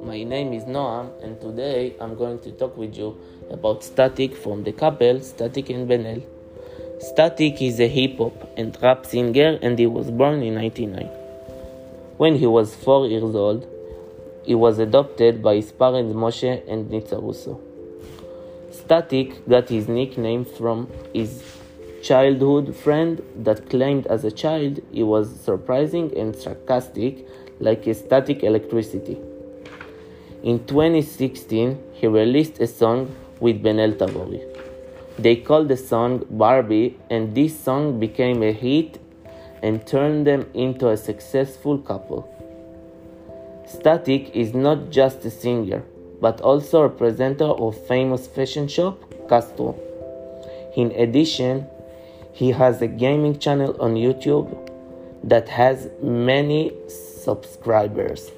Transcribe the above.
My name is Noam, and today I'm going to talk with you about Static from the couple Static and Ben-El. Static is a hip hop and rap singer, and he was born in 1999. When he was four years old, he was adopted by his parents Moshe and Nitza Russo. Static got his nickname from his childhood friend that claimed as a child he was surprising and sarcastic like a static electricity. In 2016, he released a song with Ben-El Tavori. They called the song Barbie, and this song became a hit and turned them into a successful couple. Static is not just a singer, but also a presenter of famous fashion shop Castro. In addition, he has a gaming channel on YouTube that has many subscribers.